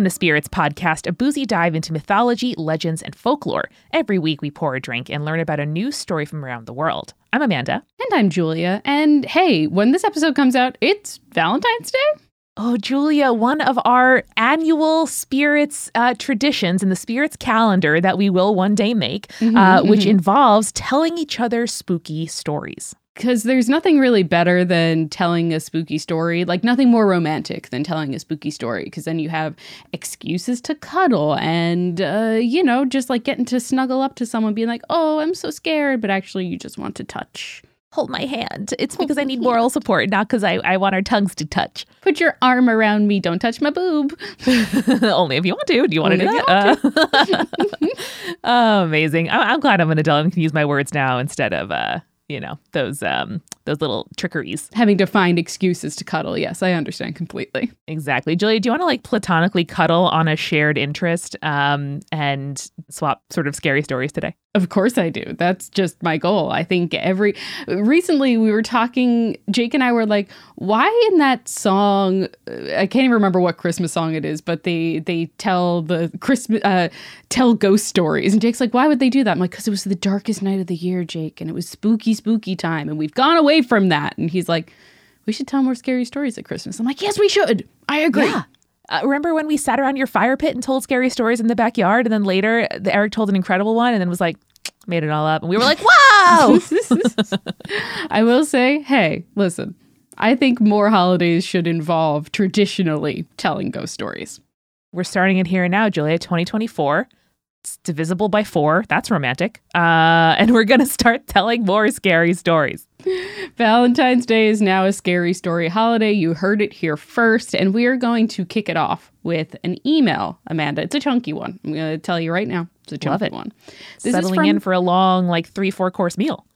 Welcome to Spirits Podcast, a boozy dive into mythology, legends, and folklore. Every week we pour a drink and learn about a new story from around the world. I'm Amanda. And I'm Julia. And hey, when this episode comes out, it's Valentine's Day. Oh, Julia, one of our annual spirits uh, traditions in the spirits calendar that we will one day make, mm-hmm, uh, which mm-hmm. involves telling each other spooky stories because there's nothing really better than telling a spooky story, like nothing more romantic than telling a spooky story, because then you have excuses to cuddle and, uh, you know, just like getting to snuggle up to someone, being like, oh, I'm so scared, but actually you just want to touch. Hold my hand. It's because I need moral support, not because I, I want our tongues to touch. Put your arm around me. Don't touch my boob. Only if you want to. Do you want Only to do that? Uh, oh, amazing. I, am glad I'm an adult and can use my words now instead of uh, you know those um those little trickeries. Having to find excuses to cuddle. Yes i understand completely. Exactly. Julia do you want to like platonically cuddle on a shared interest um and swap sort of scary stories today of course I do. That's just my goal. I think every recently we were talking Jake and I were like, why in that song I can't even remember what Christmas song it is, but they they tell the Christmas uh, tell ghost stories. And Jake's like, why would they do that? I'm like, cuz it was the darkest night of the year, Jake, and it was spooky spooky time and we've gone away from that. And he's like, we should tell more scary stories at Christmas. I'm like, yes, we should. I agree. Yeah. Uh, remember when we sat around your fire pit and told scary stories in the backyard, and then later the Eric told an incredible one, and then was like, made it all up, and we were like, "Wow!" I will say, hey, listen, I think more holidays should involve traditionally telling ghost stories. We're starting it here and now, Julia, 2024. It's divisible by four. That's romantic. Uh, and we're going to start telling more scary stories. Valentine's Day is now a scary story holiday. You heard it here first. And we are going to kick it off with an email, Amanda. It's a chunky one. I'm going to tell you right now. It's a chunky one. This Settling from, in for a long, like three, four course meal.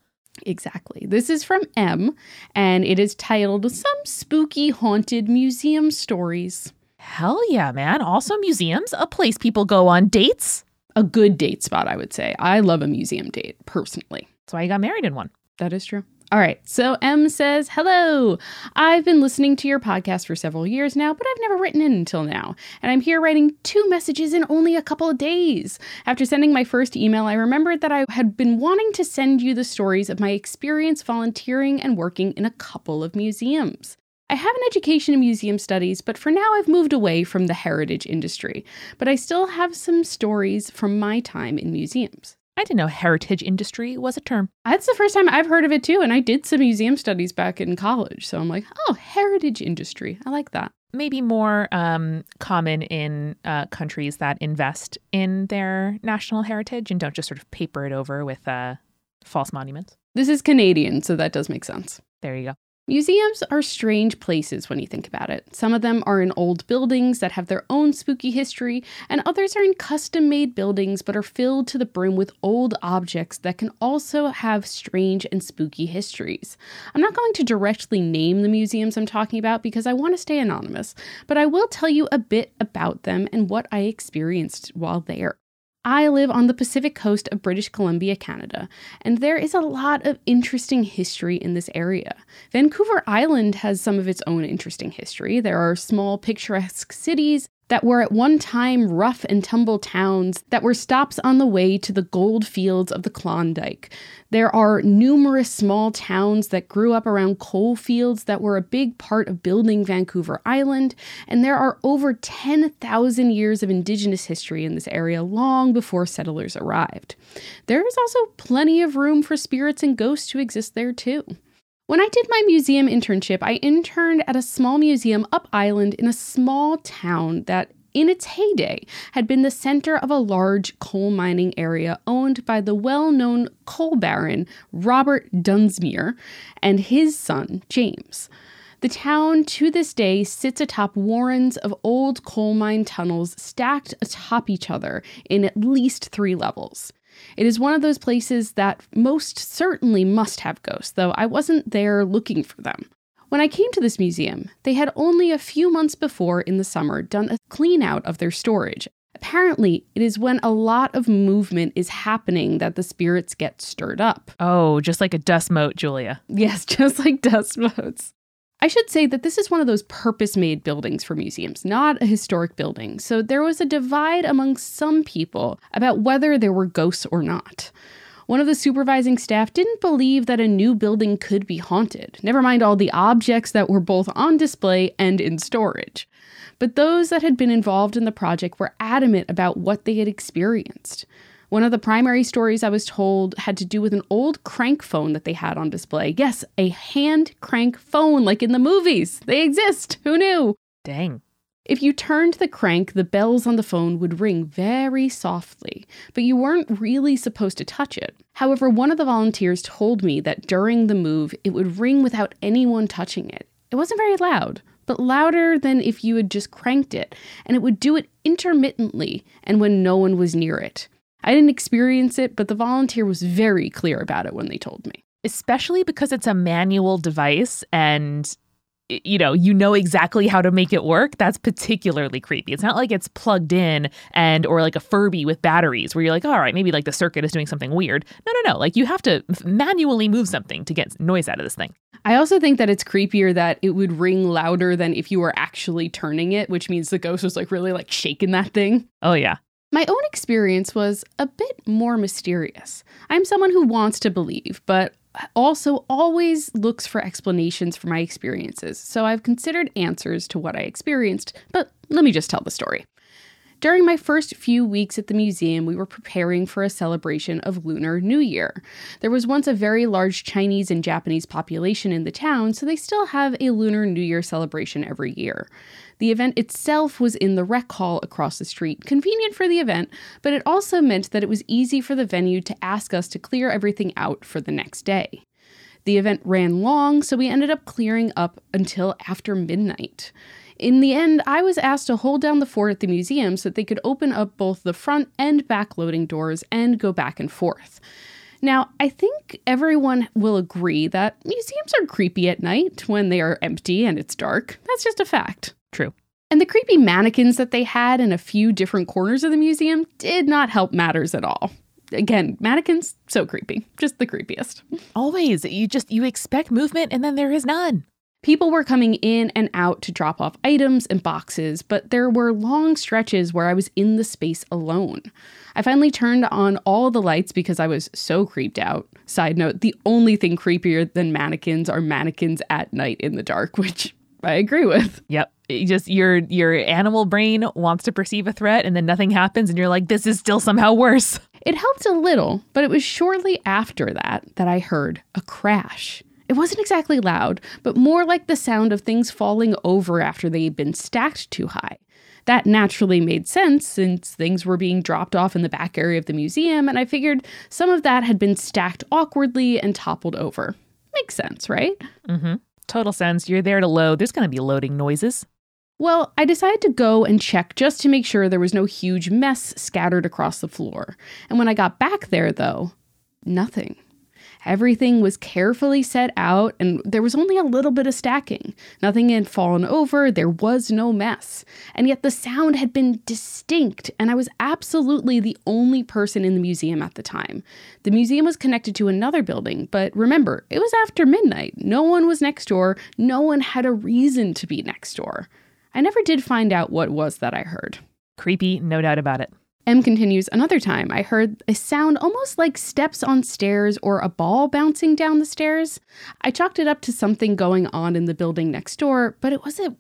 Exactly. This is from M, and it is titled Some Spooky Haunted Museum Stories. Hell yeah, man. Also, museums, a place people go on dates a good date spot, I would say. I love a museum date personally. That's why you got married in one. That is true. All right. So M says, Hello. I've been listening to your podcast for several years now, but I've never written in until now. And I'm here writing two messages in only a couple of days. After sending my first email, I remembered that I had been wanting to send you the stories of my experience volunteering and working in a couple of museums. I have an education in museum studies, but for now I've moved away from the heritage industry. But I still have some stories from my time in museums. I didn't know heritage industry was a term. That's the first time I've heard of it too, and I did some museum studies back in college. So I'm like, oh, heritage industry. I like that. Maybe more um, common in uh, countries that invest in their national heritage and don't just sort of paper it over with uh, false monuments. This is Canadian, so that does make sense. There you go. Museums are strange places when you think about it. Some of them are in old buildings that have their own spooky history, and others are in custom made buildings but are filled to the brim with old objects that can also have strange and spooky histories. I'm not going to directly name the museums I'm talking about because I want to stay anonymous, but I will tell you a bit about them and what I experienced while there. I live on the Pacific coast of British Columbia, Canada, and there is a lot of interesting history in this area. Vancouver Island has some of its own interesting history. There are small, picturesque cities that were at one time rough and tumble towns that were stops on the way to the gold fields of the Klondike. There are numerous small towns that grew up around coal fields that were a big part of building Vancouver Island, and there are over 10,000 years of Indigenous history in this area long before settlers arrived. There is also plenty of room for spirits and ghosts to exist there too. When I did my museum internship, I interned at a small museum up island in a small town that in its heyday, had been the center of a large coal mining area owned by the well known coal baron Robert Dunsmuir and his son James. The town to this day sits atop warrens of old coal mine tunnels stacked atop each other in at least three levels. It is one of those places that most certainly must have ghosts, though I wasn't there looking for them. When I came to this museum, they had only a few months before in the summer done a clean out of their storage. Apparently, it is when a lot of movement is happening that the spirits get stirred up. Oh, just like a dust mote, Julia. Yes, just like dust motes. I should say that this is one of those purpose made buildings for museums, not a historic building. So there was a divide among some people about whether there were ghosts or not. One of the supervising staff didn't believe that a new building could be haunted, never mind all the objects that were both on display and in storage. But those that had been involved in the project were adamant about what they had experienced. One of the primary stories I was told had to do with an old crank phone that they had on display. Yes, a hand crank phone, like in the movies. They exist. Who knew? Dang. If you turned the crank, the bells on the phone would ring very softly, but you weren't really supposed to touch it. However, one of the volunteers told me that during the move, it would ring without anyone touching it. It wasn't very loud, but louder than if you had just cranked it, and it would do it intermittently and when no one was near it. I didn't experience it, but the volunteer was very clear about it when they told me. Especially because it's a manual device and you know, you know exactly how to make it work, that's particularly creepy. It's not like it's plugged in and or like a Furby with batteries where you're like, all right, maybe like the circuit is doing something weird. No, no, no. Like you have to manually move something to get noise out of this thing. I also think that it's creepier that it would ring louder than if you were actually turning it, which means the ghost was like really like shaking that thing. Oh yeah. My own experience was a bit more mysterious. I'm someone who wants to believe, but also always looks for explanations for my experiences, so I've considered answers to what I experienced, but let me just tell the story. During my first few weeks at the museum, we were preparing for a celebration of Lunar New Year. There was once a very large Chinese and Japanese population in the town, so they still have a Lunar New Year celebration every year. The event itself was in the rec hall across the street, convenient for the event, but it also meant that it was easy for the venue to ask us to clear everything out for the next day. The event ran long, so we ended up clearing up until after midnight. In the end, I was asked to hold down the fort at the museum so that they could open up both the front and back loading doors and go back and forth. Now, I think everyone will agree that museums are creepy at night when they are empty and it's dark. That's just a fact. True. And the creepy mannequins that they had in a few different corners of the museum did not help matters at all. Again, mannequins, so creepy. Just the creepiest. Always. You just you expect movement and then there is none. People were coming in and out to drop off items and boxes, but there were long stretches where I was in the space alone. I finally turned on all the lights because I was so creeped out. Side note, the only thing creepier than mannequins are mannequins at night in the dark, which I agree with. Yep. Just your your animal brain wants to perceive a threat and then nothing happens and you're like this is still somehow worse. It helped a little, but it was shortly after that that I heard a crash. It wasn't exactly loud, but more like the sound of things falling over after they had been stacked too high. That naturally made sense since things were being dropped off in the back area of the museum, and I figured some of that had been stacked awkwardly and toppled over. Makes sense, right? Mm-hmm. Total sense. You're there to load. There's going to be loading noises. Well, I decided to go and check just to make sure there was no huge mess scattered across the floor. And when I got back there, though, nothing. Everything was carefully set out, and there was only a little bit of stacking. Nothing had fallen over, there was no mess. And yet the sound had been distinct, and I was absolutely the only person in the museum at the time. The museum was connected to another building, but remember, it was after midnight. No one was next door, no one had a reason to be next door. I never did find out what was that I heard. Creepy, no doubt about it. M continues, another time I heard a sound almost like steps on stairs or a ball bouncing down the stairs. I chalked it up to something going on in the building next door, but it was a,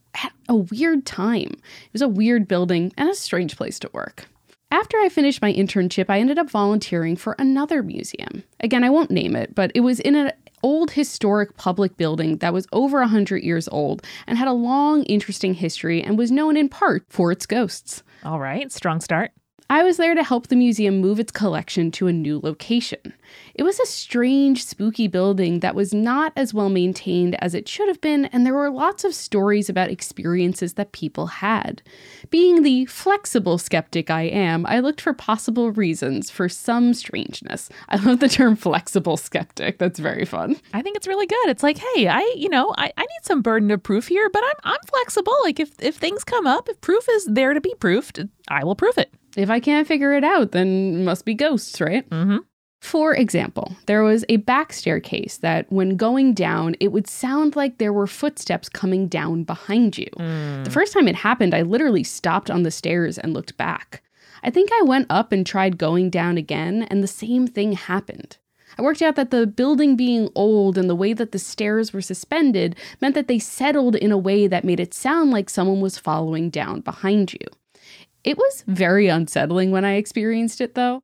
a weird time. It was a weird building and a strange place to work. After I finished my internship, I ended up volunteering for another museum. Again, I won't name it, but it was in an old historic public building that was over 100 years old and had a long, interesting history and was known in part for its ghosts. All right, strong start. I was there to help the museum move its collection to a new location. It was a strange, spooky building that was not as well maintained as it should have been, and there were lots of stories about experiences that people had. Being the flexible skeptic I am, I looked for possible reasons for some strangeness. I love the term flexible skeptic. That's very fun. I think it's really good. It's like, hey, I, you know, I, I need some burden of proof here, but I'm I'm flexible. Like if if things come up, if proof is there to be proofed, I will prove it. If I can't figure it out, then must be ghosts, right? Mm-hmm. For example, there was a back staircase that, when going down, it would sound like there were footsteps coming down behind you. The first time it happened, I literally stopped on the stairs and looked back. I think I went up and tried going down again, and the same thing happened. I worked out that the building being old and the way that the stairs were suspended meant that they settled in a way that made it sound like someone was following down behind you. It was very unsettling when I experienced it, though.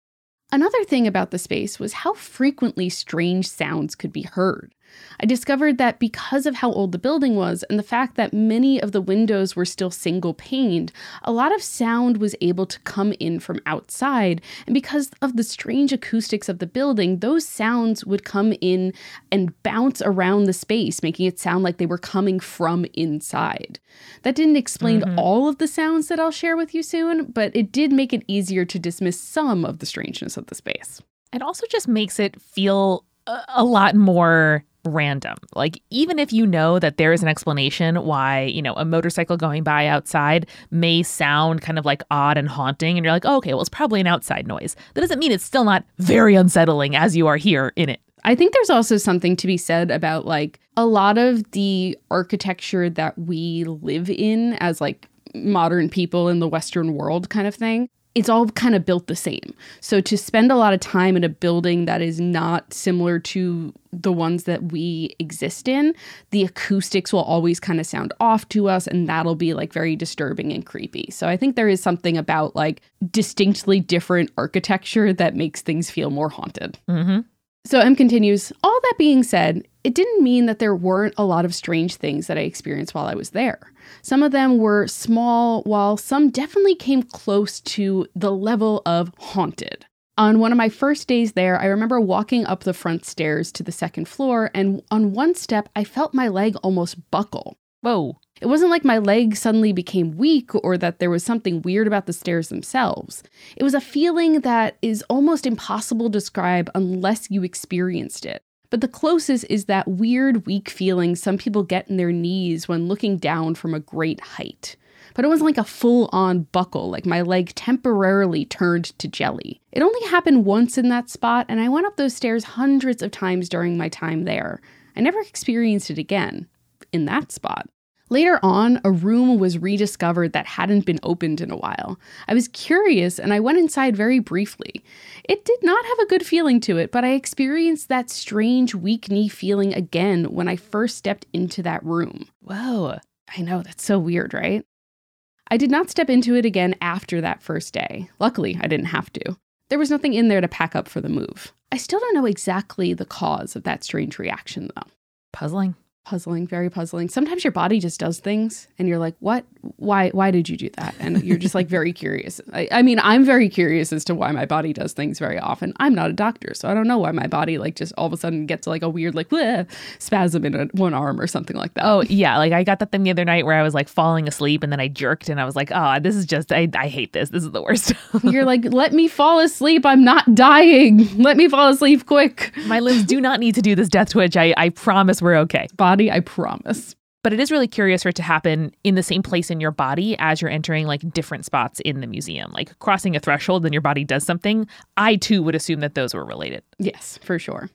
Another thing about the space was how frequently strange sounds could be heard. I discovered that because of how old the building was and the fact that many of the windows were still single paned, a lot of sound was able to come in from outside. And because of the strange acoustics of the building, those sounds would come in and bounce around the space, making it sound like they were coming from inside. That didn't explain mm-hmm. all of the sounds that I'll share with you soon, but it did make it easier to dismiss some of the strangeness of the space. It also just makes it feel a lot more random. Like, even if you know that there is an explanation why, you know, a motorcycle going by outside may sound kind of like odd and haunting, and you're like, oh, okay, well, it's probably an outside noise. That doesn't mean it's still not very unsettling as you are here in it. I think there's also something to be said about like a lot of the architecture that we live in as like modern people in the Western world kind of thing it's all kind of built the same. So to spend a lot of time in a building that is not similar to the ones that we exist in, the acoustics will always kind of sound off to us and that'll be like very disturbing and creepy. So I think there is something about like distinctly different architecture that makes things feel more haunted. Mm-hmm. So M continues, all that being said, it didn't mean that there weren't a lot of strange things that I experienced while I was there. Some of them were small, while some definitely came close to the level of haunted. On one of my first days there, I remember walking up the front stairs to the second floor, and on one step, I felt my leg almost buckle. Whoa. It wasn't like my leg suddenly became weak or that there was something weird about the stairs themselves. It was a feeling that is almost impossible to describe unless you experienced it. But the closest is that weird, weak feeling some people get in their knees when looking down from a great height. But it wasn't like a full on buckle, like my leg temporarily turned to jelly. It only happened once in that spot, and I went up those stairs hundreds of times during my time there. I never experienced it again in that spot. Later on, a room was rediscovered that hadn't been opened in a while. I was curious and I went inside very briefly. It did not have a good feeling to it, but I experienced that strange weak knee feeling again when I first stepped into that room. Whoa. I know, that's so weird, right? I did not step into it again after that first day. Luckily, I didn't have to. There was nothing in there to pack up for the move. I still don't know exactly the cause of that strange reaction, though. Puzzling puzzling very puzzling. Sometimes your body just does things and you're like what? Why why did you do that? And you're just like very curious. I, I, mean i'm very curious as to why my body does things very often. I'm not a doctor so i don't know why my body like just all of a sudden gets like a weird like spasm in a, one arm or something like that. Oh yeah like i got that thing the other night where i was like falling asleep and then i jerked and i was like oh this is just i, I hate this. This is the worst. You're like let me fall asleep. I'm not dying. Let me fall asleep quick. My limbs do not need to do this death twitch. I, I promise we're okay body i promise but it is really curious for it to happen in the same place in your body as you're entering like different spots in the museum. Like crossing a threshold and your body does something. I too would assume that those were related. Yes, for sure.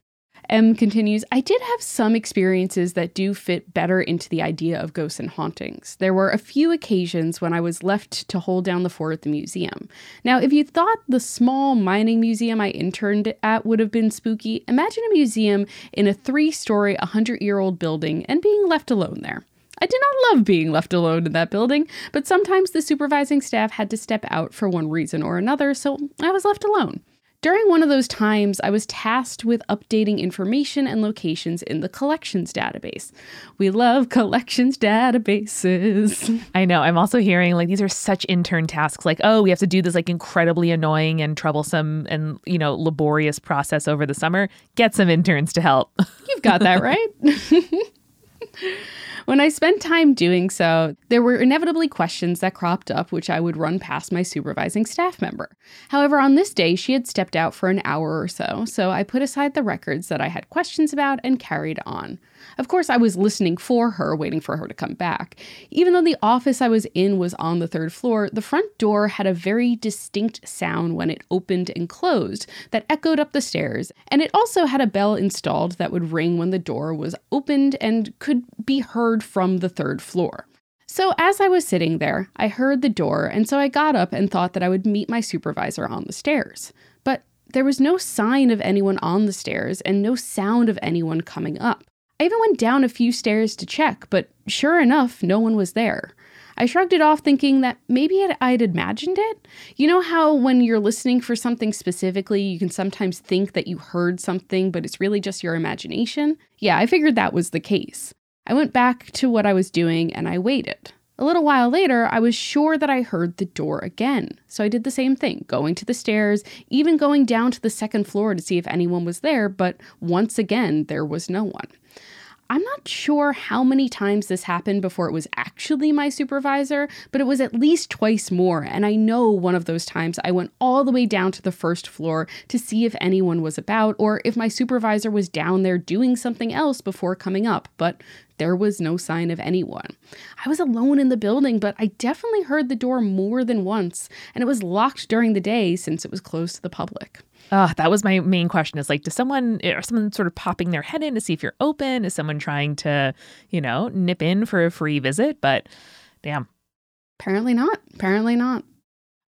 M continues, I did have some experiences that do fit better into the idea of ghosts and hauntings. There were a few occasions when I was left to hold down the fort at the museum. Now, if you thought the small mining museum I interned at would have been spooky, imagine a museum in a three story, 100 year old building and being left alone there. I did not love being left alone in that building, but sometimes the supervising staff had to step out for one reason or another, so I was left alone. During one of those times, I was tasked with updating information and locations in the collections database. We love collections databases. I know. I'm also hearing like these are such intern tasks. Like, oh, we have to do this like incredibly annoying and troublesome and, you know, laborious process over the summer. Get some interns to help. You've got that right. When I spent time doing so, there were inevitably questions that cropped up, which I would run past my supervising staff member. However, on this day, she had stepped out for an hour or so, so I put aside the records that I had questions about and carried on. Of course, I was listening for her, waiting for her to come back. Even though the office I was in was on the third floor, the front door had a very distinct sound when it opened and closed that echoed up the stairs, and it also had a bell installed that would ring when the door was opened and could be heard from the third floor. So, as I was sitting there, I heard the door, and so I got up and thought that I would meet my supervisor on the stairs. But there was no sign of anyone on the stairs and no sound of anyone coming up. I even went down a few stairs to check, but sure enough, no one was there. I shrugged it off, thinking that maybe I'd imagined it. You know how when you're listening for something specifically, you can sometimes think that you heard something, but it's really just your imagination? Yeah, I figured that was the case. I went back to what I was doing and I waited. A little while later, I was sure that I heard the door again. So I did the same thing, going to the stairs, even going down to the second floor to see if anyone was there, but once again, there was no one. I'm not sure how many times this happened before it was actually my supervisor, but it was at least twice more. And I know one of those times I went all the way down to the first floor to see if anyone was about or if my supervisor was down there doing something else before coming up, but there was no sign of anyone. I was alone in the building, but I definitely heard the door more than once, and it was locked during the day since it was closed to the public. Uh, that was my main question is like, does someone, or someone sort of popping their head in to see if you're open? Is someone trying to, you know, nip in for a free visit? But damn. Apparently not. Apparently not.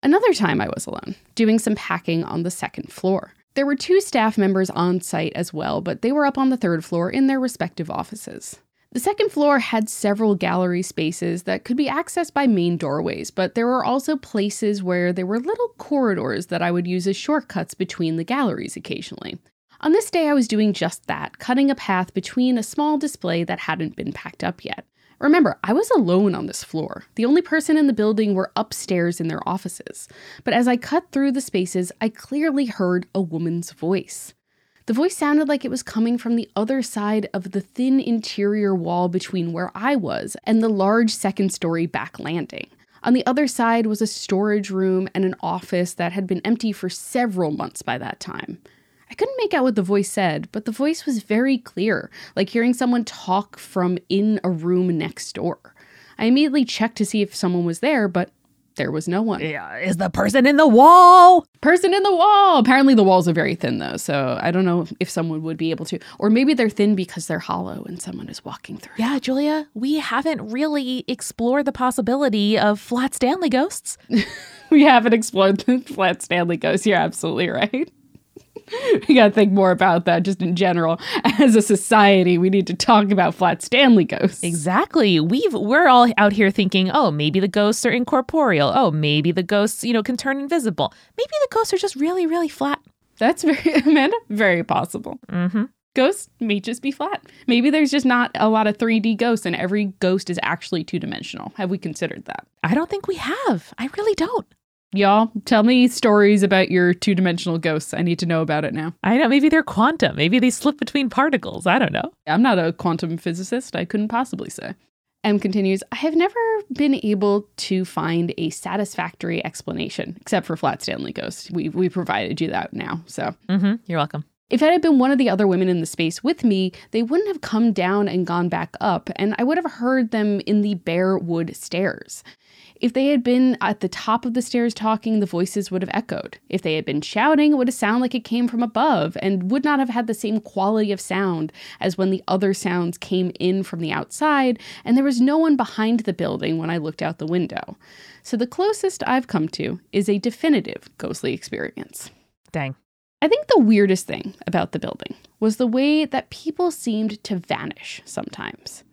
Another time I was alone, doing some packing on the second floor. There were two staff members on site as well, but they were up on the third floor in their respective offices. The second floor had several gallery spaces that could be accessed by main doorways, but there were also places where there were little corridors that I would use as shortcuts between the galleries occasionally. On this day, I was doing just that, cutting a path between a small display that hadn't been packed up yet. Remember, I was alone on this floor. The only person in the building were upstairs in their offices. But as I cut through the spaces, I clearly heard a woman's voice. The voice sounded like it was coming from the other side of the thin interior wall between where I was and the large second story back landing. On the other side was a storage room and an office that had been empty for several months by that time. I couldn't make out what the voice said, but the voice was very clear, like hearing someone talk from in a room next door. I immediately checked to see if someone was there, but there was no one. Yeah, is the person in the wall? Person in the wall. Apparently, the walls are very thin, though. So I don't know if someone would be able to. Or maybe they're thin because they're hollow and someone is walking through. Yeah, Julia, we haven't really explored the possibility of flat Stanley ghosts. we haven't explored the flat Stanley ghosts. You're absolutely right. We got to think more about that just in general. As a society, we need to talk about flat Stanley ghosts. Exactly. We've we're all out here thinking, "Oh, maybe the ghosts are incorporeal. Oh, maybe the ghosts, you know, can turn invisible. Maybe the ghosts are just really, really flat." That's very Amanda, very possible. Mm-hmm. Ghosts may just be flat. Maybe there's just not a lot of 3D ghosts and every ghost is actually two-dimensional. Have we considered that? I don't think we have. I really don't. Y'all, tell me stories about your two dimensional ghosts. I need to know about it now. I know. Maybe they're quantum. Maybe they slip between particles. I don't know. I'm not a quantum physicist. I couldn't possibly say. M continues I have never been able to find a satisfactory explanation, except for Flat Stanley Ghost. We, we provided you that now. So mm-hmm. you're welcome. If it had been one of the other women in the space with me, they wouldn't have come down and gone back up, and I would have heard them in the bare wood stairs. If they had been at the top of the stairs talking, the voices would have echoed. If they had been shouting, it would have sounded like it came from above and would not have had the same quality of sound as when the other sounds came in from the outside, and there was no one behind the building when I looked out the window. So the closest I've come to is a definitive ghostly experience. Dang. I think the weirdest thing about the building was the way that people seemed to vanish sometimes.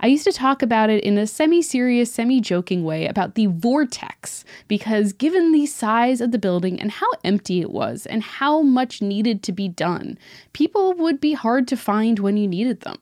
I used to talk about it in a semi serious, semi joking way about the vortex, because given the size of the building and how empty it was and how much needed to be done, people would be hard to find when you needed them.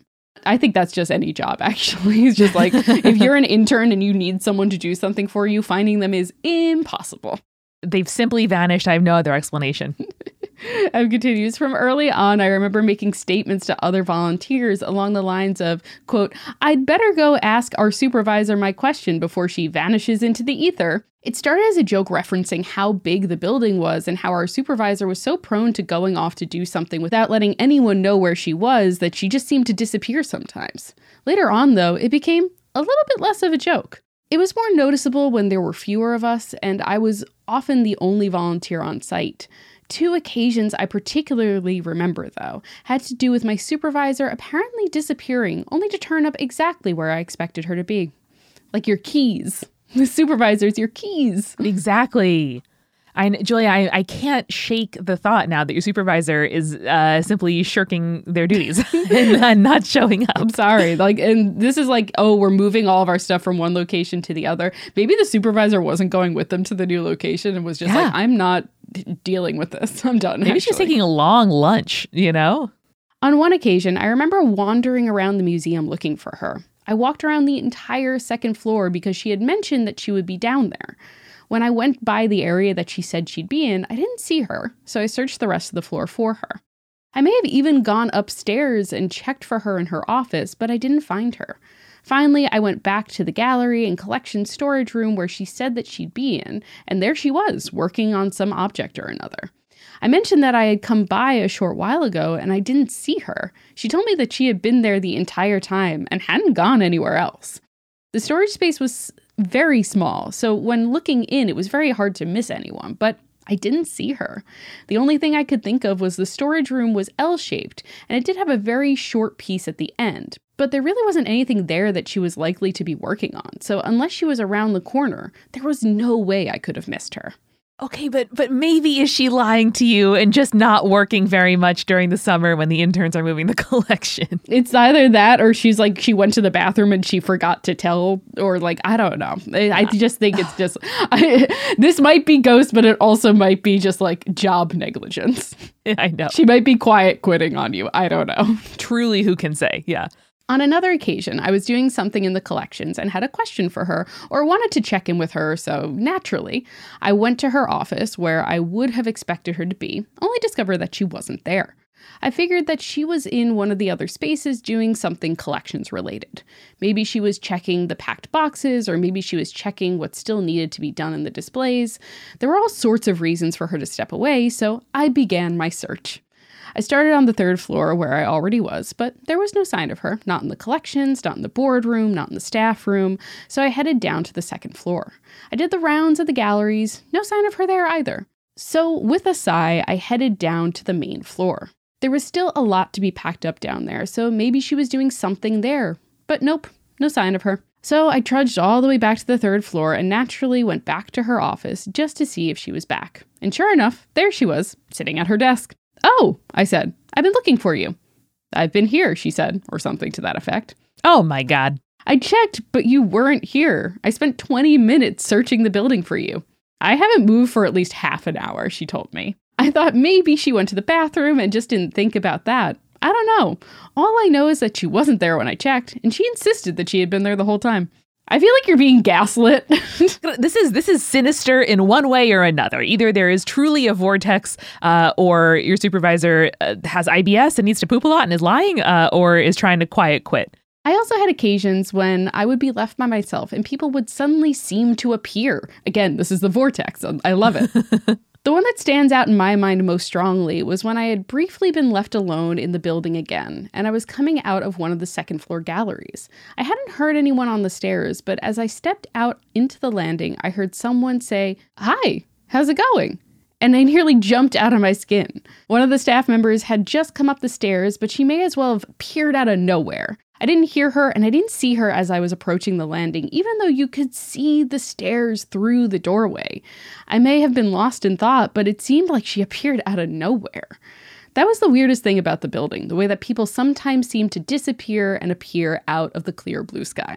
I think that's just any job, actually. It's just like if you're an intern and you need someone to do something for you, finding them is impossible. They've simply vanished. I have no other explanation. M continues From early on, I remember making statements to other volunteers along the lines of, quote, I'd better go ask our supervisor my question before she vanishes into the ether. It started as a joke referencing how big the building was and how our supervisor was so prone to going off to do something without letting anyone know where she was that she just seemed to disappear sometimes. Later on, though, it became a little bit less of a joke. It was more noticeable when there were fewer of us, and I was often the only volunteer on site. Two occasions I particularly remember, though, had to do with my supervisor apparently disappearing, only to turn up exactly where I expected her to be. Like your keys. The supervisor's your keys. Exactly. I, Julia, I, I can't shake the thought now that your supervisor is uh, simply shirking their duties and uh, not showing up. I'm sorry. Like, and this is like, oh, we're moving all of our stuff from one location to the other. Maybe the supervisor wasn't going with them to the new location and was just Yeah. like, I'm not dealing with this. I'm done. Maybe she's taking a long lunch, you know? On one occasion, I remember wandering around the museum looking for her. I walked around the entire second floor because she had mentioned that she would be down there. When I went by the area that she said she'd be in, I didn't see her, so I searched the rest of the floor for her. I may have even gone upstairs and checked for her in her office, but I didn't find her. Finally, I went back to the gallery and collection storage room where she said that she'd be in, and there she was, working on some object or another. I mentioned that I had come by a short while ago and I didn't see her. She told me that she had been there the entire time and hadn't gone anywhere else. The storage space was very small, so when looking in, it was very hard to miss anyone, but I didn't see her. The only thing I could think of was the storage room was L shaped, and it did have a very short piece at the end. But there really wasn't anything there that she was likely to be working on, so unless she was around the corner, there was no way I could have missed her. Okay, but but maybe is she lying to you and just not working very much during the summer when the interns are moving the collection? It's either that or she's like she went to the bathroom and she forgot to tell, or like I don't know. I, I just think it's just I, this might be ghost, but it also might be just like job negligence. I know. She might be quiet quitting on you. I don't know. Truly, who can say? Yeah. On another occasion, I was doing something in the collections and had a question for her or wanted to check in with her, so naturally, I went to her office where I would have expected her to be, only discovered that she wasn't there. I figured that she was in one of the other spaces doing something collections related. Maybe she was checking the packed boxes, or maybe she was checking what still needed to be done in the displays. There were all sorts of reasons for her to step away, so I began my search. I started on the third floor where I already was, but there was no sign of her, not in the collections, not in the boardroom, not in the staff room, so I headed down to the second floor. I did the rounds of the galleries, no sign of her there either. So, with a sigh, I headed down to the main floor. There was still a lot to be packed up down there, so maybe she was doing something there. But nope, no sign of her. So I trudged all the way back to the third floor and naturally went back to her office just to see if she was back. And sure enough, there she was, sitting at her desk. Oh, I said, I've been looking for you. I've been here, she said, or something to that effect. Oh my God. I checked, but you weren't here. I spent 20 minutes searching the building for you. I haven't moved for at least half an hour, she told me. I thought maybe she went to the bathroom and just didn't think about that. I don't know. All I know is that she wasn't there when I checked, and she insisted that she had been there the whole time. I feel like you're being gaslit. This is this is sinister in one way or another. Either there is truly a vortex, uh, or your supervisor uh, has IBS and needs to poop a lot and is lying, uh, or is trying to quiet quit. I also had occasions when I would be left by myself and people would suddenly seem to appear. Again, this is the vortex. I love it. the one that stands out in my mind most strongly was when I had briefly been left alone in the building again, and I was coming out of one of the second floor galleries. I hadn't heard anyone on the stairs, but as I stepped out into the landing, I heard someone say, Hi, how's it going? and I nearly jumped out of my skin. One of the staff members had just come up the stairs, but she may as well have peered out of nowhere. I didn't hear her and I didn't see her as I was approaching the landing, even though you could see the stairs through the doorway. I may have been lost in thought, but it seemed like she appeared out of nowhere. That was the weirdest thing about the building, the way that people sometimes seem to disappear and appear out of the clear blue sky.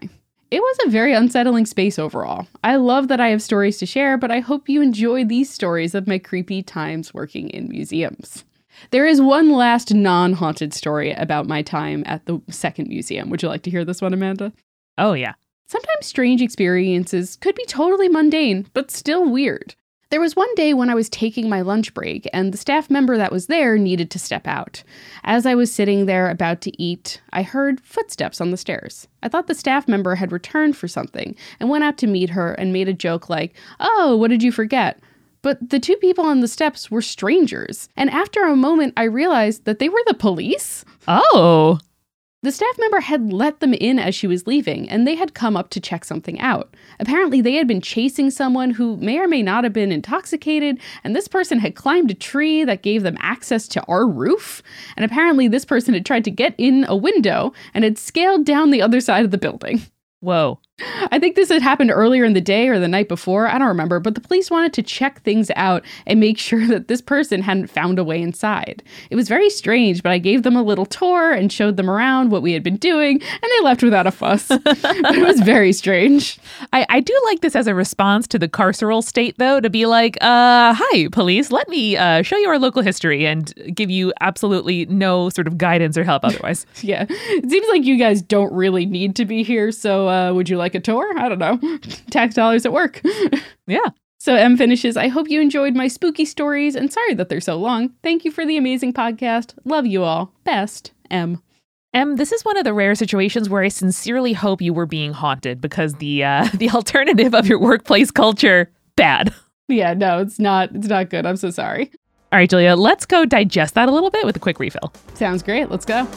It was a very unsettling space overall. I love that I have stories to share, but I hope you enjoy these stories of my creepy times working in museums. There is one last non haunted story about my time at the second museum. Would you like to hear this one, Amanda? Oh yeah. Sometimes strange experiences could be totally mundane, but still weird. There was one day when I was taking my lunch break, and the staff member that was there needed to step out. As I was sitting there about to eat, I heard footsteps on the stairs. I thought the staff member had returned for something and went out to meet her and made a joke like, Oh, what did you forget? But the two people on the steps were strangers, and after a moment, I realized that they were the police. Oh. The staff member had let them in as she was leaving, and they had come up to check something out. Apparently, they had been chasing someone who may or may not have been intoxicated, and this person had climbed a tree that gave them access to our roof. And apparently, this person had tried to get in a window and had scaled down the other side of the building. Whoa. I think this had happened earlier in the day or the night before. I don't remember, but the police wanted to check things out and make sure that this person hadn't found a way inside. It was very strange, but I gave them a little tour and showed them around what we had been doing, and they left without a fuss. it was very strange. I, I do like this as a response to the carceral state, though, to be like, uh, hi, police, let me uh, show you our local history and give you absolutely no sort of guidance or help otherwise. yeah. It seems like you guys don't really need to be here, so uh, would you like a tour? I don't know. Tax dollars at work. yeah. So M finishes, I hope you enjoyed my spooky stories and sorry that they're so long. Thank you for the amazing podcast. Love you all. Best, M. M, this is one of the rare situations where I sincerely hope you were being haunted because the uh, the alternative of your workplace culture bad. Yeah, no, it's not. It's not good. I'm so sorry. All right, Julia, let's go digest that a little bit with a quick refill. Sounds great. Let's go.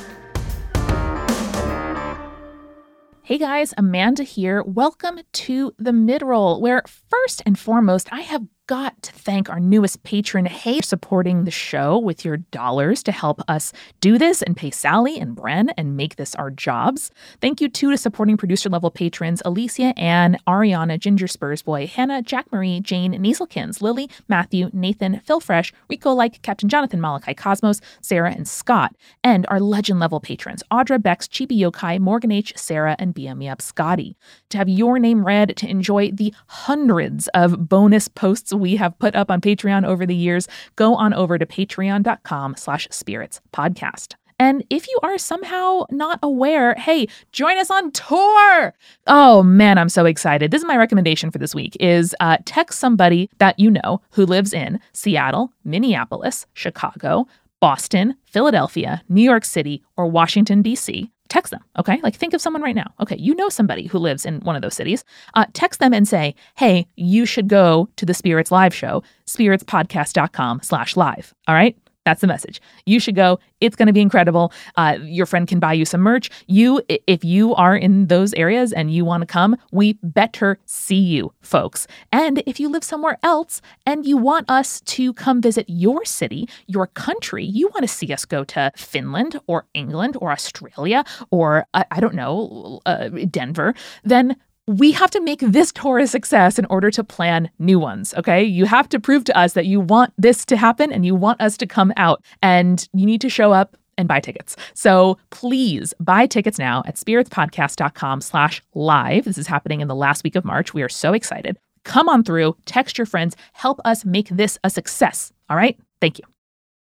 Hey guys, Amanda here. Welcome to the midroll, where first and foremost, I have got to thank our newest patron, Hey, for supporting the show with your dollars to help us do this and pay Sally and Bren and make this our jobs. Thank you too to supporting producer level patrons Alicia, Ann, Ariana, Ginger Spursboy, Hannah, Jack Marie, Jane, Nieselkins, Lily, Matthew, Nathan, Phil Fresh, Rico Like, Captain Jonathan, Malachi Cosmos, Sarah, and Scott, and our legend level patrons Audra, Bex, Chibi Yokai, Morgan H, Sarah, and BM Me Up Scotty. To have your name read to enjoy the hundreds of bonus posts we have put up on Patreon over the years, go on over to patreon.com slash spirits podcast. And if you are somehow not aware, hey, join us on tour. Oh man, I'm so excited. This is my recommendation for this week is uh, text somebody that you know who lives in Seattle, Minneapolis, Chicago, Boston, Philadelphia, New York City, or Washington, D.C text them, okay? Like think of someone right now. Okay, you know somebody who lives in one of those cities. Uh, text them and say, hey, you should go to the Spirits live show, spiritspodcast.com slash live, all right? That's the message. You should go. It's going to be incredible. Uh, your friend can buy you some merch. You, if you are in those areas and you want to come, we better see you, folks. And if you live somewhere else and you want us to come visit your city, your country, you want to see us go to Finland or England or Australia or uh, I don't know, uh, Denver, then we have to make this tour a success in order to plan new ones. Okay. You have to prove to us that you want this to happen and you want us to come out, and you need to show up and buy tickets. So please buy tickets now at spiritspodcast.com slash live. This is happening in the last week of March. We are so excited. Come on through, text your friends, help us make this a success. All right. Thank you.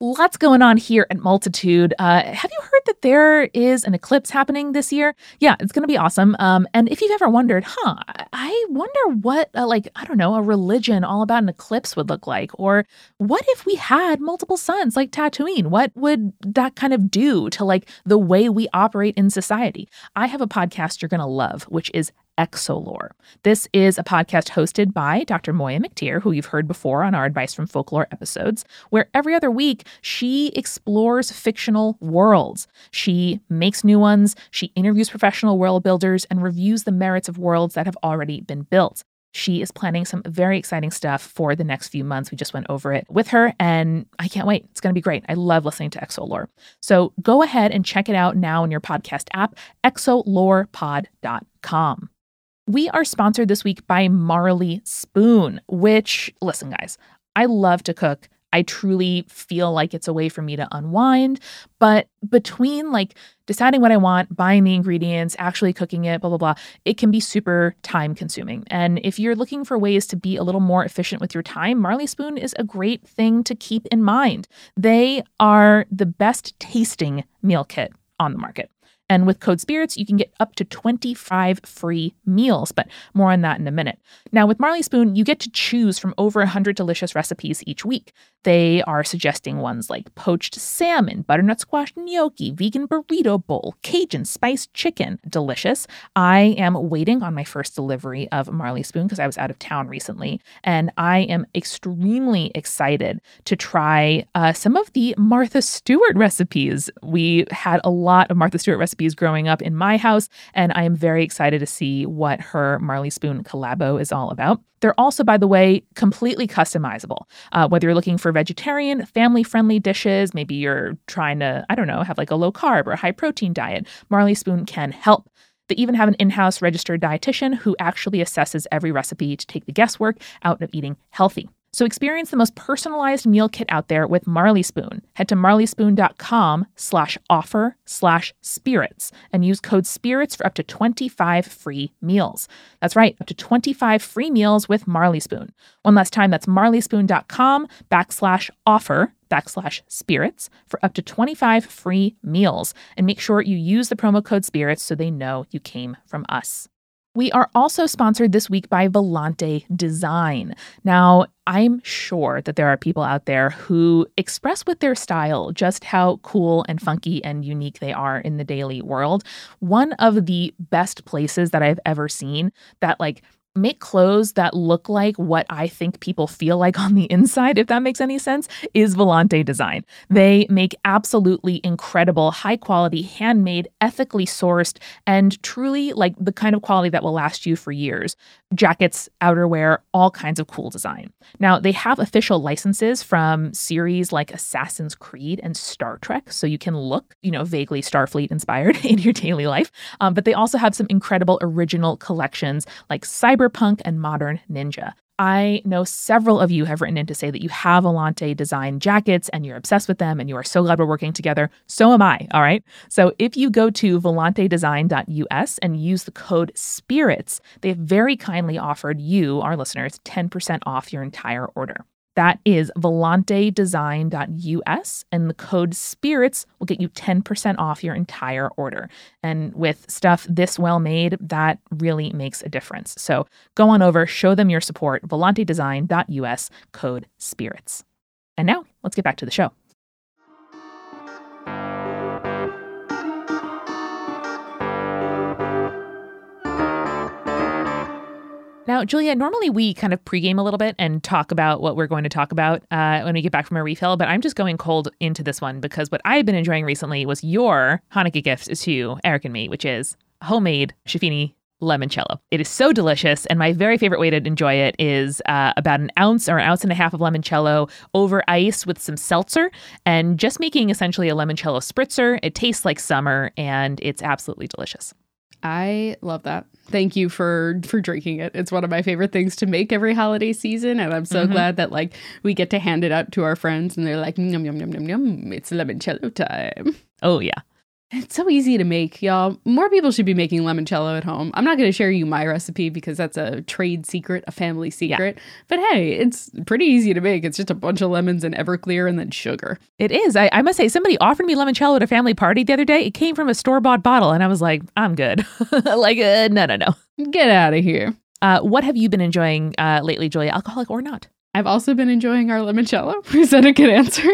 Lots going on here at Multitude. Uh, have you heard that there is an eclipse happening this year? Yeah, it's going to be awesome. Um, and if you've ever wondered, huh, I wonder what, uh, like, I don't know, a religion all about an eclipse would look like. Or what if we had multiple suns like Tatooine? What would that kind of do to, like, the way we operate in society? I have a podcast you're going to love, which is Exolore. This is a podcast hosted by Dr. Moya McTeer, who you've heard before on our Advice from Folklore episodes, where every other week she explores fictional worlds. She makes new ones, she interviews professional world builders, and reviews the merits of worlds that have already been built. She is planning some very exciting stuff for the next few months. We just went over it with her, and I can't wait. It's going to be great. I love listening to Exolore. So go ahead and check it out now in your podcast app, exolorepod.com. We are sponsored this week by Marley Spoon, which, listen, guys, I love to cook. I truly feel like it's a way for me to unwind. But between like deciding what I want, buying the ingredients, actually cooking it, blah, blah, blah, it can be super time consuming. And if you're looking for ways to be a little more efficient with your time, Marley Spoon is a great thing to keep in mind. They are the best tasting meal kit on the market. And with code SPIRITS, you can get up to 25 free meals, but more on that in a minute. Now, with Marley Spoon, you get to choose from over 100 delicious recipes each week. They are suggesting ones like poached salmon, butternut squash gnocchi, vegan burrito bowl, Cajun spiced chicken. Delicious. I am waiting on my first delivery of Marley Spoon because I was out of town recently, and I am extremely excited to try uh, some of the Martha Stewart recipes. We had a lot of Martha Stewart recipes growing up in my house, and I am very excited to see what her Marley Spoon collabo is all about. They're also, by the way, completely customizable. Uh, whether you're looking for vegetarian, family friendly dishes, maybe you're trying to, I don't know, have like a low carb or high protein diet, Marley Spoon can help. They even have an in house registered dietitian who actually assesses every recipe to take the guesswork out of eating healthy. So experience the most personalized meal kit out there with Marley Spoon. Head to marleyspoon.com slash offer slash spirits and use code spirits for up to 25 free meals. That's right, up to 25 free meals with Marley Spoon. One last time, that's marleyspoon.com backslash offer backslash spirits for up to 25 free meals. And make sure you use the promo code spirits so they know you came from us. We are also sponsored this week by Volante Design. Now, I'm sure that there are people out there who express with their style just how cool and funky and unique they are in the daily world. One of the best places that I've ever seen that, like, make clothes that look like what I think people feel like on the inside, if that makes any sense, is Volante Design. They make absolutely incredible, high quality, handmade, ethically sourced, and truly like the kind of quality that will last you for years. Jackets, outerwear, all kinds of cool design. Now, they have official licenses from series like Assassin's Creed and Star Trek, so you can look, you know, vaguely Starfleet inspired in your daily life. Um, but they also have some incredible original collections like Cyber cyberpunk and modern ninja. I know several of you have written in to say that you have Volante design jackets and you're obsessed with them and you are so glad we're working together. So am I, all right? So if you go to volantedesign.us and use the code SPIRITS, they have very kindly offered you, our listeners, 10% off your entire order. That is volantedesign.us, and the code SPIRITS will get you 10% off your entire order. And with stuff this well made, that really makes a difference. So go on over, show them your support, volantedesign.us, code SPIRITS. And now let's get back to the show. Now, Julia, normally we kind of pregame a little bit and talk about what we're going to talk about uh, when we get back from a refill, but I'm just going cold into this one because what I've been enjoying recently was your Hanukkah gift to Eric and me, which is homemade Schifini limoncello. It is so delicious, and my very favorite way to enjoy it is uh, about an ounce or an ounce and a half of limoncello over ice with some seltzer, and just making essentially a limoncello spritzer. It tastes like summer, and it's absolutely delicious. I love that. Thank you for for drinking it. It's one of my favorite things to make every holiday season, and I'm so mm-hmm. glad that like we get to hand it out to our friends, and they're like, yum yum yum yum yum. It's limoncello time. Oh yeah. It's so easy to make, y'all. More people should be making limoncello at home. I'm not going to share you my recipe because that's a trade secret, a family secret. Yeah. But hey, it's pretty easy to make. It's just a bunch of lemons and Everclear and then sugar. It is. I, I must say, somebody offered me limoncello at a family party the other day. It came from a store bought bottle, and I was like, I'm good. like, uh, no, no, no. Get out of here. Uh, what have you been enjoying uh, lately, Julia? Alcoholic or not? I've also been enjoying our limoncello. Is that a good answer?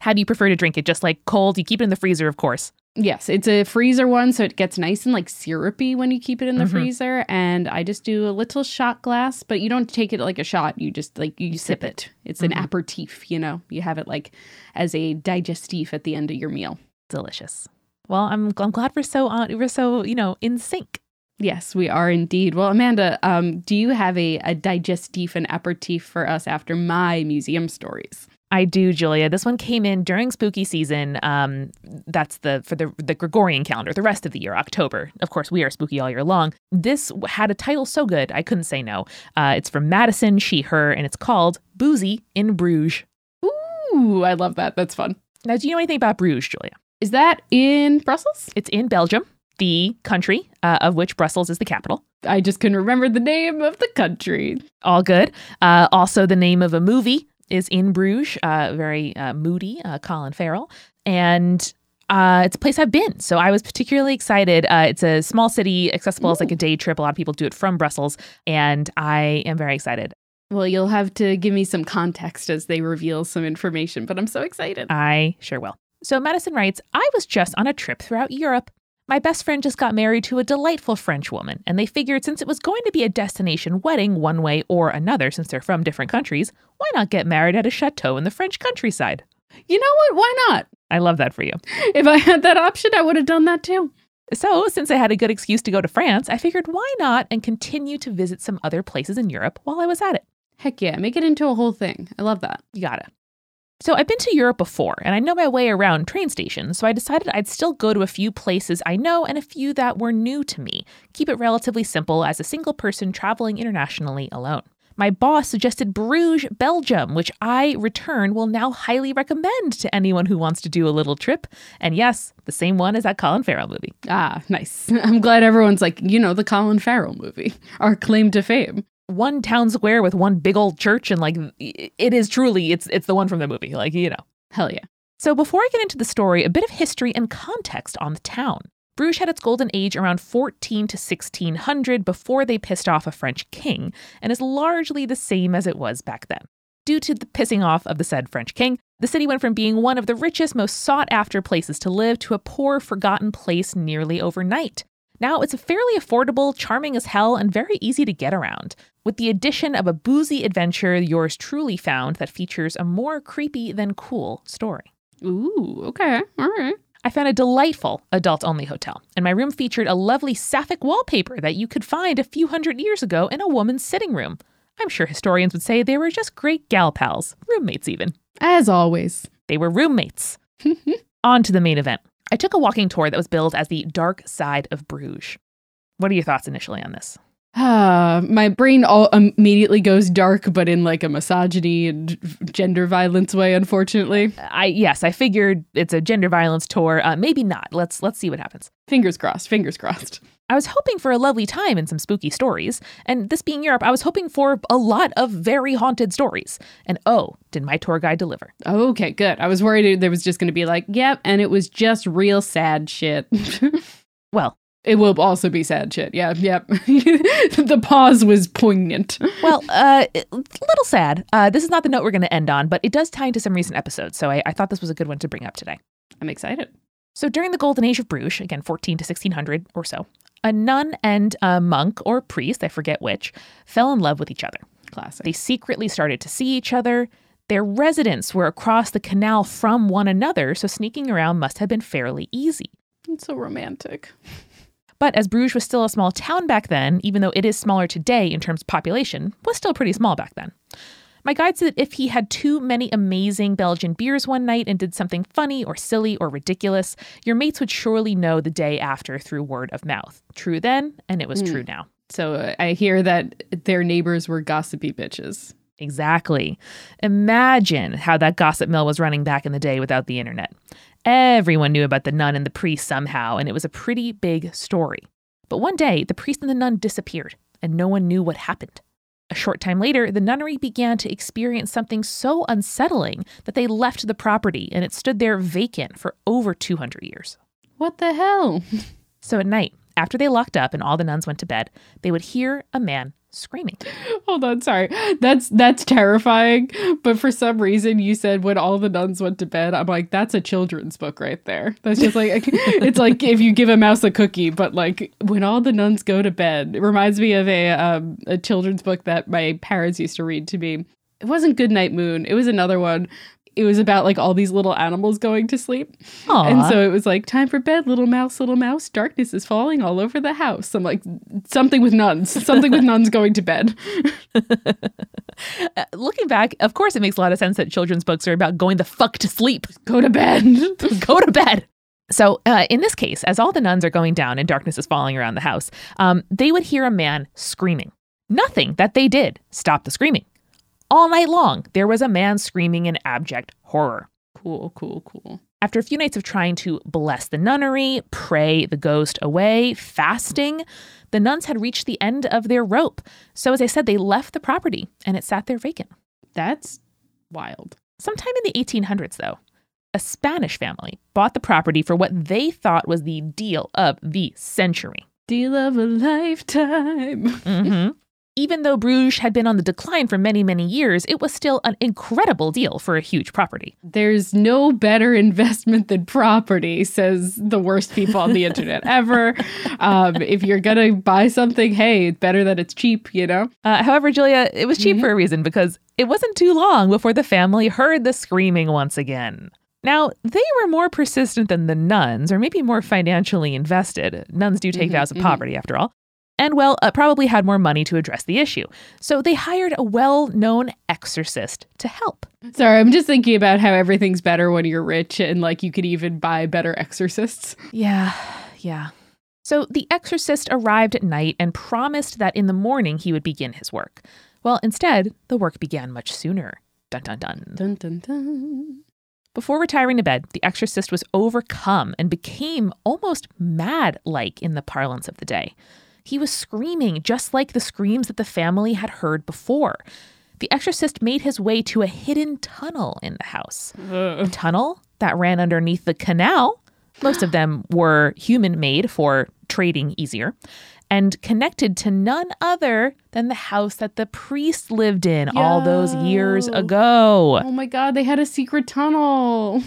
How do you prefer to drink it? Just like cold? You keep it in the freezer, of course. Yes, it's a freezer one, so it gets nice and like syrupy when you keep it in the mm-hmm. freezer. And I just do a little shot glass, but you don't take it like a shot. You just like you sip, it. It's mm-hmm. an aperitif, you know. You have it like as a digestif at the end of your meal. Delicious. Well, I'm I'm glad we're so on. We're so you know in sync. Yes, we are indeed. Well, Amanda, um, do you have a, a digestif and aperitif for us after my museum stories? I do, Julia. This one came in during spooky season. Um, that's the for the the Gregorian calendar, the rest of the year, October. Of course, we are spooky all year long. This had a title so good, I couldn't say no. Uh, it's from Madison, she, her, and it's called Boozy in Bruges. Ooh, I love that. That's fun. Now, do you know anything about Bruges, Julia? Is that in Brussels? It's in Belgium, the country uh, of which Brussels is the capital. I just couldn't remember the name of the country. All good. Uh, also, the name of a movie is in Bruges, uh, very uh, moody, uh, Colin Farrell. And Uh, it's a place I've been, so I was particularly excited. Uh, it's a small city, accessible as like a day trip. A lot of people do it from Brussels, and I am very excited. Well, you'll have to give me some context as they reveal some information, but I'm so excited. I sure will. So Madison writes, I was just on a trip throughout Europe. My best friend just got married to a delightful French woman, and they figured since it was going to be a destination wedding one way or another, since they're from different countries, why not get married at a chateau in the French countryside? You know what? Why not? I love that for you. If I had that option, I would have done that too. So, since I had a good excuse to go to France, I figured why not and continue to visit some other places in Europe while I was at it. Heck yeah, make it into a whole thing. I love that. You gotta. So, I've been to Europe before and I know my way around train stations, so I decided I'd still go to a few places I know and a few that were new to me. Keep it relatively simple as a single person traveling internationally alone. My boss suggested Bruges, Belgium, which I, return, will now highly recommend to anyone who wants to do a little trip. And yes, the same one as that Colin Farrell movie. Ah, nice. I'm glad everyone's like, you know, the Colin Farrell movie, our claim to fame. One town square with one big old church, and like it is truly, it's it's the one from the movie. Like you know, hell yeah. So before I get into the story, a bit of history and context on the town. Bruges had its golden age around 14 to 1600 before they pissed off a French king, and is largely the same as it was back then. Due to the pissing off of the said French king, the city went from being one of the richest, most sought after places to live to a poor, forgotten place nearly overnight. Now it's a fairly affordable, charming as hell, and very easy to get around, with the addition of a boozy adventure yours truly found that features a more creepy than cool story. Ooh, okay, all right. I found a delightful adult only hotel, and my room featured a lovely sapphic wallpaper that you could find a few hundred years ago in a woman's sitting room. I'm sure historians would say they were just great gal pals, roommates even. As always, they were roommates. On to the main event. I took a walking tour that was billed as the Dark Side of Bruges. What are your thoughts initially on this? Uh, my brain all immediately goes dark, but in like a misogyny and gender violence way. Unfortunately, I yes, I figured it's a gender violence tour. Uh, maybe not. Let's let's see what happens. Fingers crossed. Fingers crossed. I was hoping for a lovely time and some spooky stories, and this being Europe, I was hoping for a lot of very haunted stories. And oh, did my tour guide deliver? Okay, good. I was worried there was just going to be like, yep, and it was just real sad shit. well, it will also be sad shit. Yeah, yep. the pause was poignant. well, uh, a little sad. Uh, this is not the note we're going to end on, but it does tie into some recent episodes, so I, I thought this was a good one to bring up today. I'm excited. So during the Golden Age of Bruges, again 14 to 1600 or so, a nun and a monk or priest, I forget which, fell in love with each other. Classic. They secretly started to see each other. Their residents were across the canal from one another, so sneaking around must have been fairly easy. It's so romantic. But as Bruges was still a small town back then, even though it is smaller today in terms of population, was still pretty small back then. My guide said that if he had too many amazing Belgian beers one night and did something funny or silly or ridiculous, your mates would surely know the day after through word of mouth. True then, and it was mm. true now. So uh, I hear that their neighbors were gossipy bitches. Exactly. Imagine how that gossip mill was running back in the day without the internet. Everyone knew about the nun and the priest somehow, and it was a pretty big story. But one day, the priest and the nun disappeared, and no one knew what happened. A short time later, the nunnery began to experience something so unsettling that they left the property and it stood there vacant for over 200 years. What the hell? so at night, after they locked up and all the nuns went to bed, they would hear a man screaming. Hold on, sorry. That's that's terrifying. But for some reason you said when all the nuns went to bed, I'm like, that's a children's book right there. That's just like it's like if you give a mouse a cookie, but like when all the nuns go to bed. It reminds me of a um, a children's book that my parents used to read to me. It wasn't Good Night Moon. It was another one it was about like all these little animals going to sleep. Aww. And so it was like, time for bed, little mouse, little mouse. Darkness is falling all over the house. I'm like, something with nuns, something with nuns going to bed. uh, looking back, of course, it makes a lot of sense that children's books are about going the fuck to sleep. Go to bed. Go to bed. So, uh, in this case, as all the nuns are going down and darkness is falling around the house, um, they would hear a man screaming. Nothing that they did stopped the screaming. All night long, there was a man screaming in abject horror. Cool, cool, cool. After a few nights of trying to bless the nunnery, pray the ghost away, fasting, the nuns had reached the end of their rope. So, as I said, they left the property and it sat there vacant. That's wild. Sometime in the 1800s, though, a Spanish family bought the property for what they thought was the deal of the century. Deal of a lifetime. hmm Even though Bruges had been on the decline for many, many years, it was still an incredible deal for a huge property. There's no better investment than property, says the worst people on the internet ever. Um, if you're going to buy something, hey, it's better that it's cheap, you know? Uh, however, Julia, it was cheap for a reason because it wasn't too long before the family heard the screaming once again. Now, they were more persistent than the nuns, or maybe more financially invested. Nuns do take vows of poverty, after all. And, well, uh, probably had more money to address the issue. So they hired a well known exorcist to help. Sorry, I'm just thinking about how everything's better when you're rich and like you could even buy better exorcists. Yeah, yeah. So the exorcist arrived at night and promised that in the morning he would begin his work. Well, instead, the work began much sooner. Dun dun dun. Dun dun dun. Before retiring to bed, the exorcist was overcome and became almost mad like in the parlance of the day. He was screaming just like the screams that the family had heard before. The exorcist made his way to a hidden tunnel in the house. A tunnel that ran underneath the canal. Most of them were human made for trading easier and connected to none other than the house that the priest lived in all those years ago. Oh my god, they had a secret tunnel.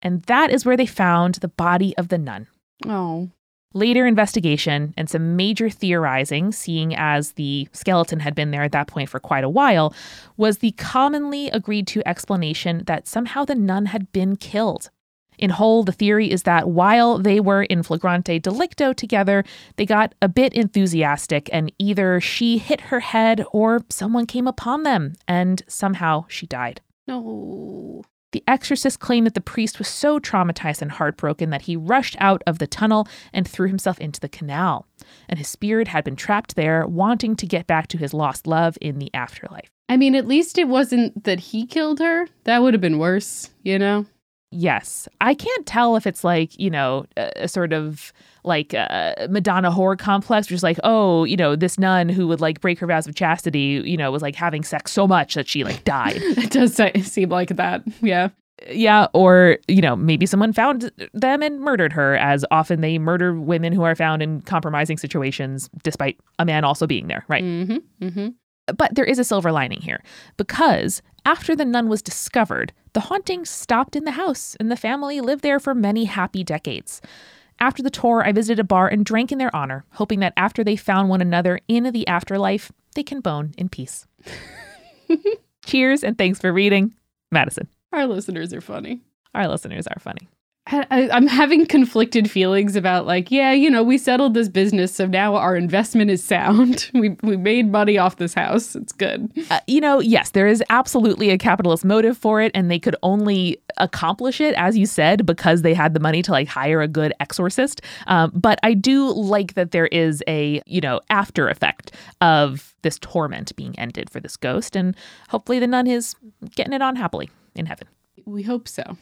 And that is where they found the body of the nun. Oh. Later investigation and some major theorizing, seeing as the skeleton had been there at that point for quite a while, was the commonly agreed to explanation that somehow the nun had been killed. In whole, the theory is that while they were in flagrante delicto together, they got a bit enthusiastic and either she hit her head or someone came upon them and somehow she died. No. The exorcist claimed that the priest was so traumatized and heartbroken that he rushed out of the tunnel and threw himself into the canal. And his spirit had been trapped there, wanting to get back to his lost love in the afterlife. I mean, at least it wasn't that he killed her. That would have been worse, you know? Yes. I can't tell if it's like, you know, a, a sort of like a Madonna whore complex, which is like, oh, you know, this nun who would like break her vows of chastity, you know, was like having sex so much that she like died. It does seem like that. Yeah. Yeah, or you know, maybe someone found them and murdered her, as often they murder women who are found in compromising situations, despite a man also being there, right? Mm-hmm. Mm-hmm. But there is a silver lining here, because after the nun was discovered, the haunting stopped in the house, and the family lived there for many happy decades. After the tour, I visited a bar and drank in their honor, hoping that after they found one another in the afterlife, they can bone in peace. Cheers, and thanks for reading, Madison. Our listeners are funny. Our listeners are funny. I, I'm having conflicted feelings about like, yeah, you know, we settled this business, so now our investment is sound. We we made money off this house. It's good. Uh, you know, yes, there is absolutely a capitalist motive for it, and they could only accomplish it, as you said, because they had the money to like hire a good exorcist. Um, but I do like that there is a you know after effect of this torment being ended for this ghost, and hopefully the nun is getting it on happily in heaven. We hope so.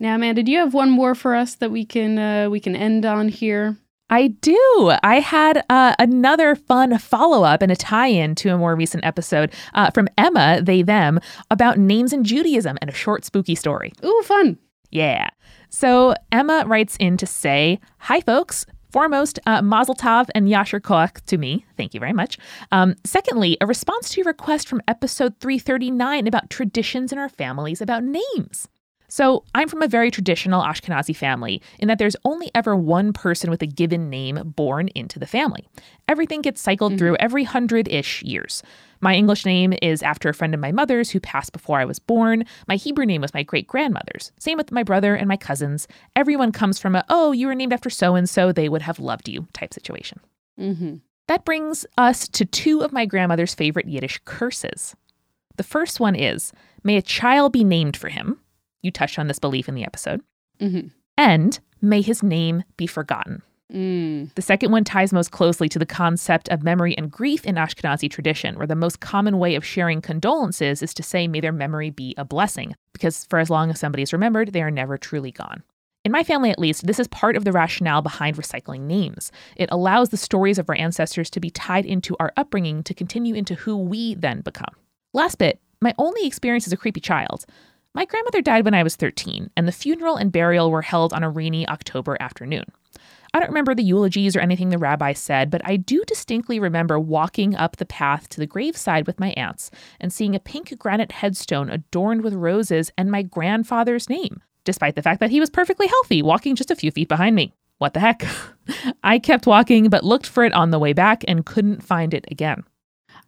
Now, Amanda, do you have one more for us that we can uh, we can end on here? I do. I had uh, another fun follow up and a tie in to a more recent episode uh, from Emma, they, them, about names in Judaism and a short spooky story. Ooh, fun. Yeah. So Emma writes in to say, Hi, folks. Foremost, uh, Mazel Tov and Yasher Koach to me. Thank you very much. Um, secondly, a response to your request from episode 339 about traditions in our families about names. So, I'm from a very traditional Ashkenazi family in that there's only ever one person with a given name born into the family. Everything gets cycled through every hundred ish years. My English name is after a friend of my mother's who passed before I was born. My Hebrew name was my great grandmother's. Same with my brother and my cousins. Everyone comes from a, oh, you were named after so and so, they would have loved you type situation. Mm-hmm. That brings us to two of my grandmother's favorite Yiddish curses. The first one is, may a child be named for him. You touched on this belief in the episode. Mm-hmm. And may his name be forgotten. Mm. The second one ties most closely to the concept of memory and grief in Ashkenazi tradition, where the most common way of sharing condolences is to say, may their memory be a blessing, because for as long as somebody is remembered, they are never truly gone. In my family, at least, this is part of the rationale behind recycling names. It allows the stories of our ancestors to be tied into our upbringing to continue into who we then become. Last bit my only experience as a creepy child. My grandmother died when I was 13, and the funeral and burial were held on a rainy October afternoon. I don't remember the eulogies or anything the rabbi said, but I do distinctly remember walking up the path to the graveside with my aunts and seeing a pink granite headstone adorned with roses and my grandfather's name, despite the fact that he was perfectly healthy, walking just a few feet behind me. What the heck? I kept walking, but looked for it on the way back and couldn't find it again.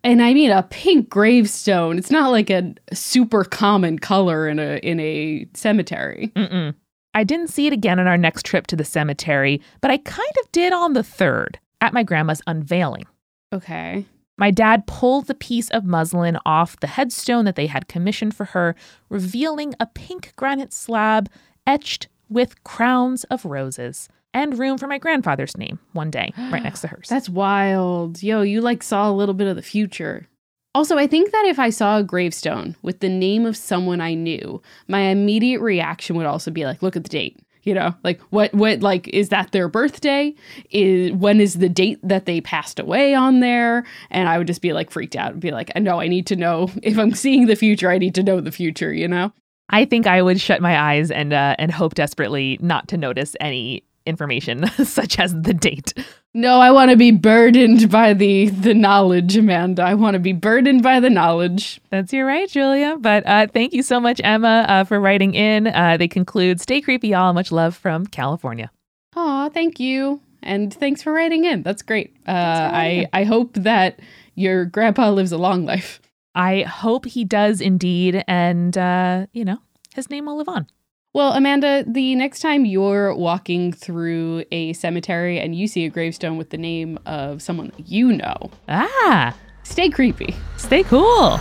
And I mean a pink gravestone. It's not like a super common color in a in a cemetery. Mm-mm. I didn't see it again on our next trip to the cemetery, but I kind of did on the third at my grandma's unveiling. Okay. My dad pulled the piece of muslin off the headstone that they had commissioned for her, revealing a pink granite slab etched with crowns of roses and room for my grandfather's name one day right next to hers. That's wild. Yo, you like saw a little bit of the future. Also, I think that if I saw a gravestone with the name of someone I knew, my immediate reaction would also be like, look at the date. You know, like what what like is that their birthday? Is when is the date that they passed away on there? And I would just be like freaked out and be like, no, I need to know if I'm seeing the future, I need to know the future, you know? I think I would shut my eyes and uh, and hope desperately not to notice any information such as the date. No, I want to be burdened by the the knowledge, Amanda. I want to be burdened by the knowledge. That's your right, Julia. But uh, thank you so much, Emma, uh, for writing in. Uh, they conclude, "Stay creepy, y'all. Much love from California." Aw, thank you, and thanks for writing in. That's great. Uh, I I hope that your grandpa lives a long life. I hope he does indeed, and uh, you know, his name will live on. Well, Amanda, the next time you're walking through a cemetery and you see a gravestone with the name of someone that you know, Ah, stay creepy. stay cool.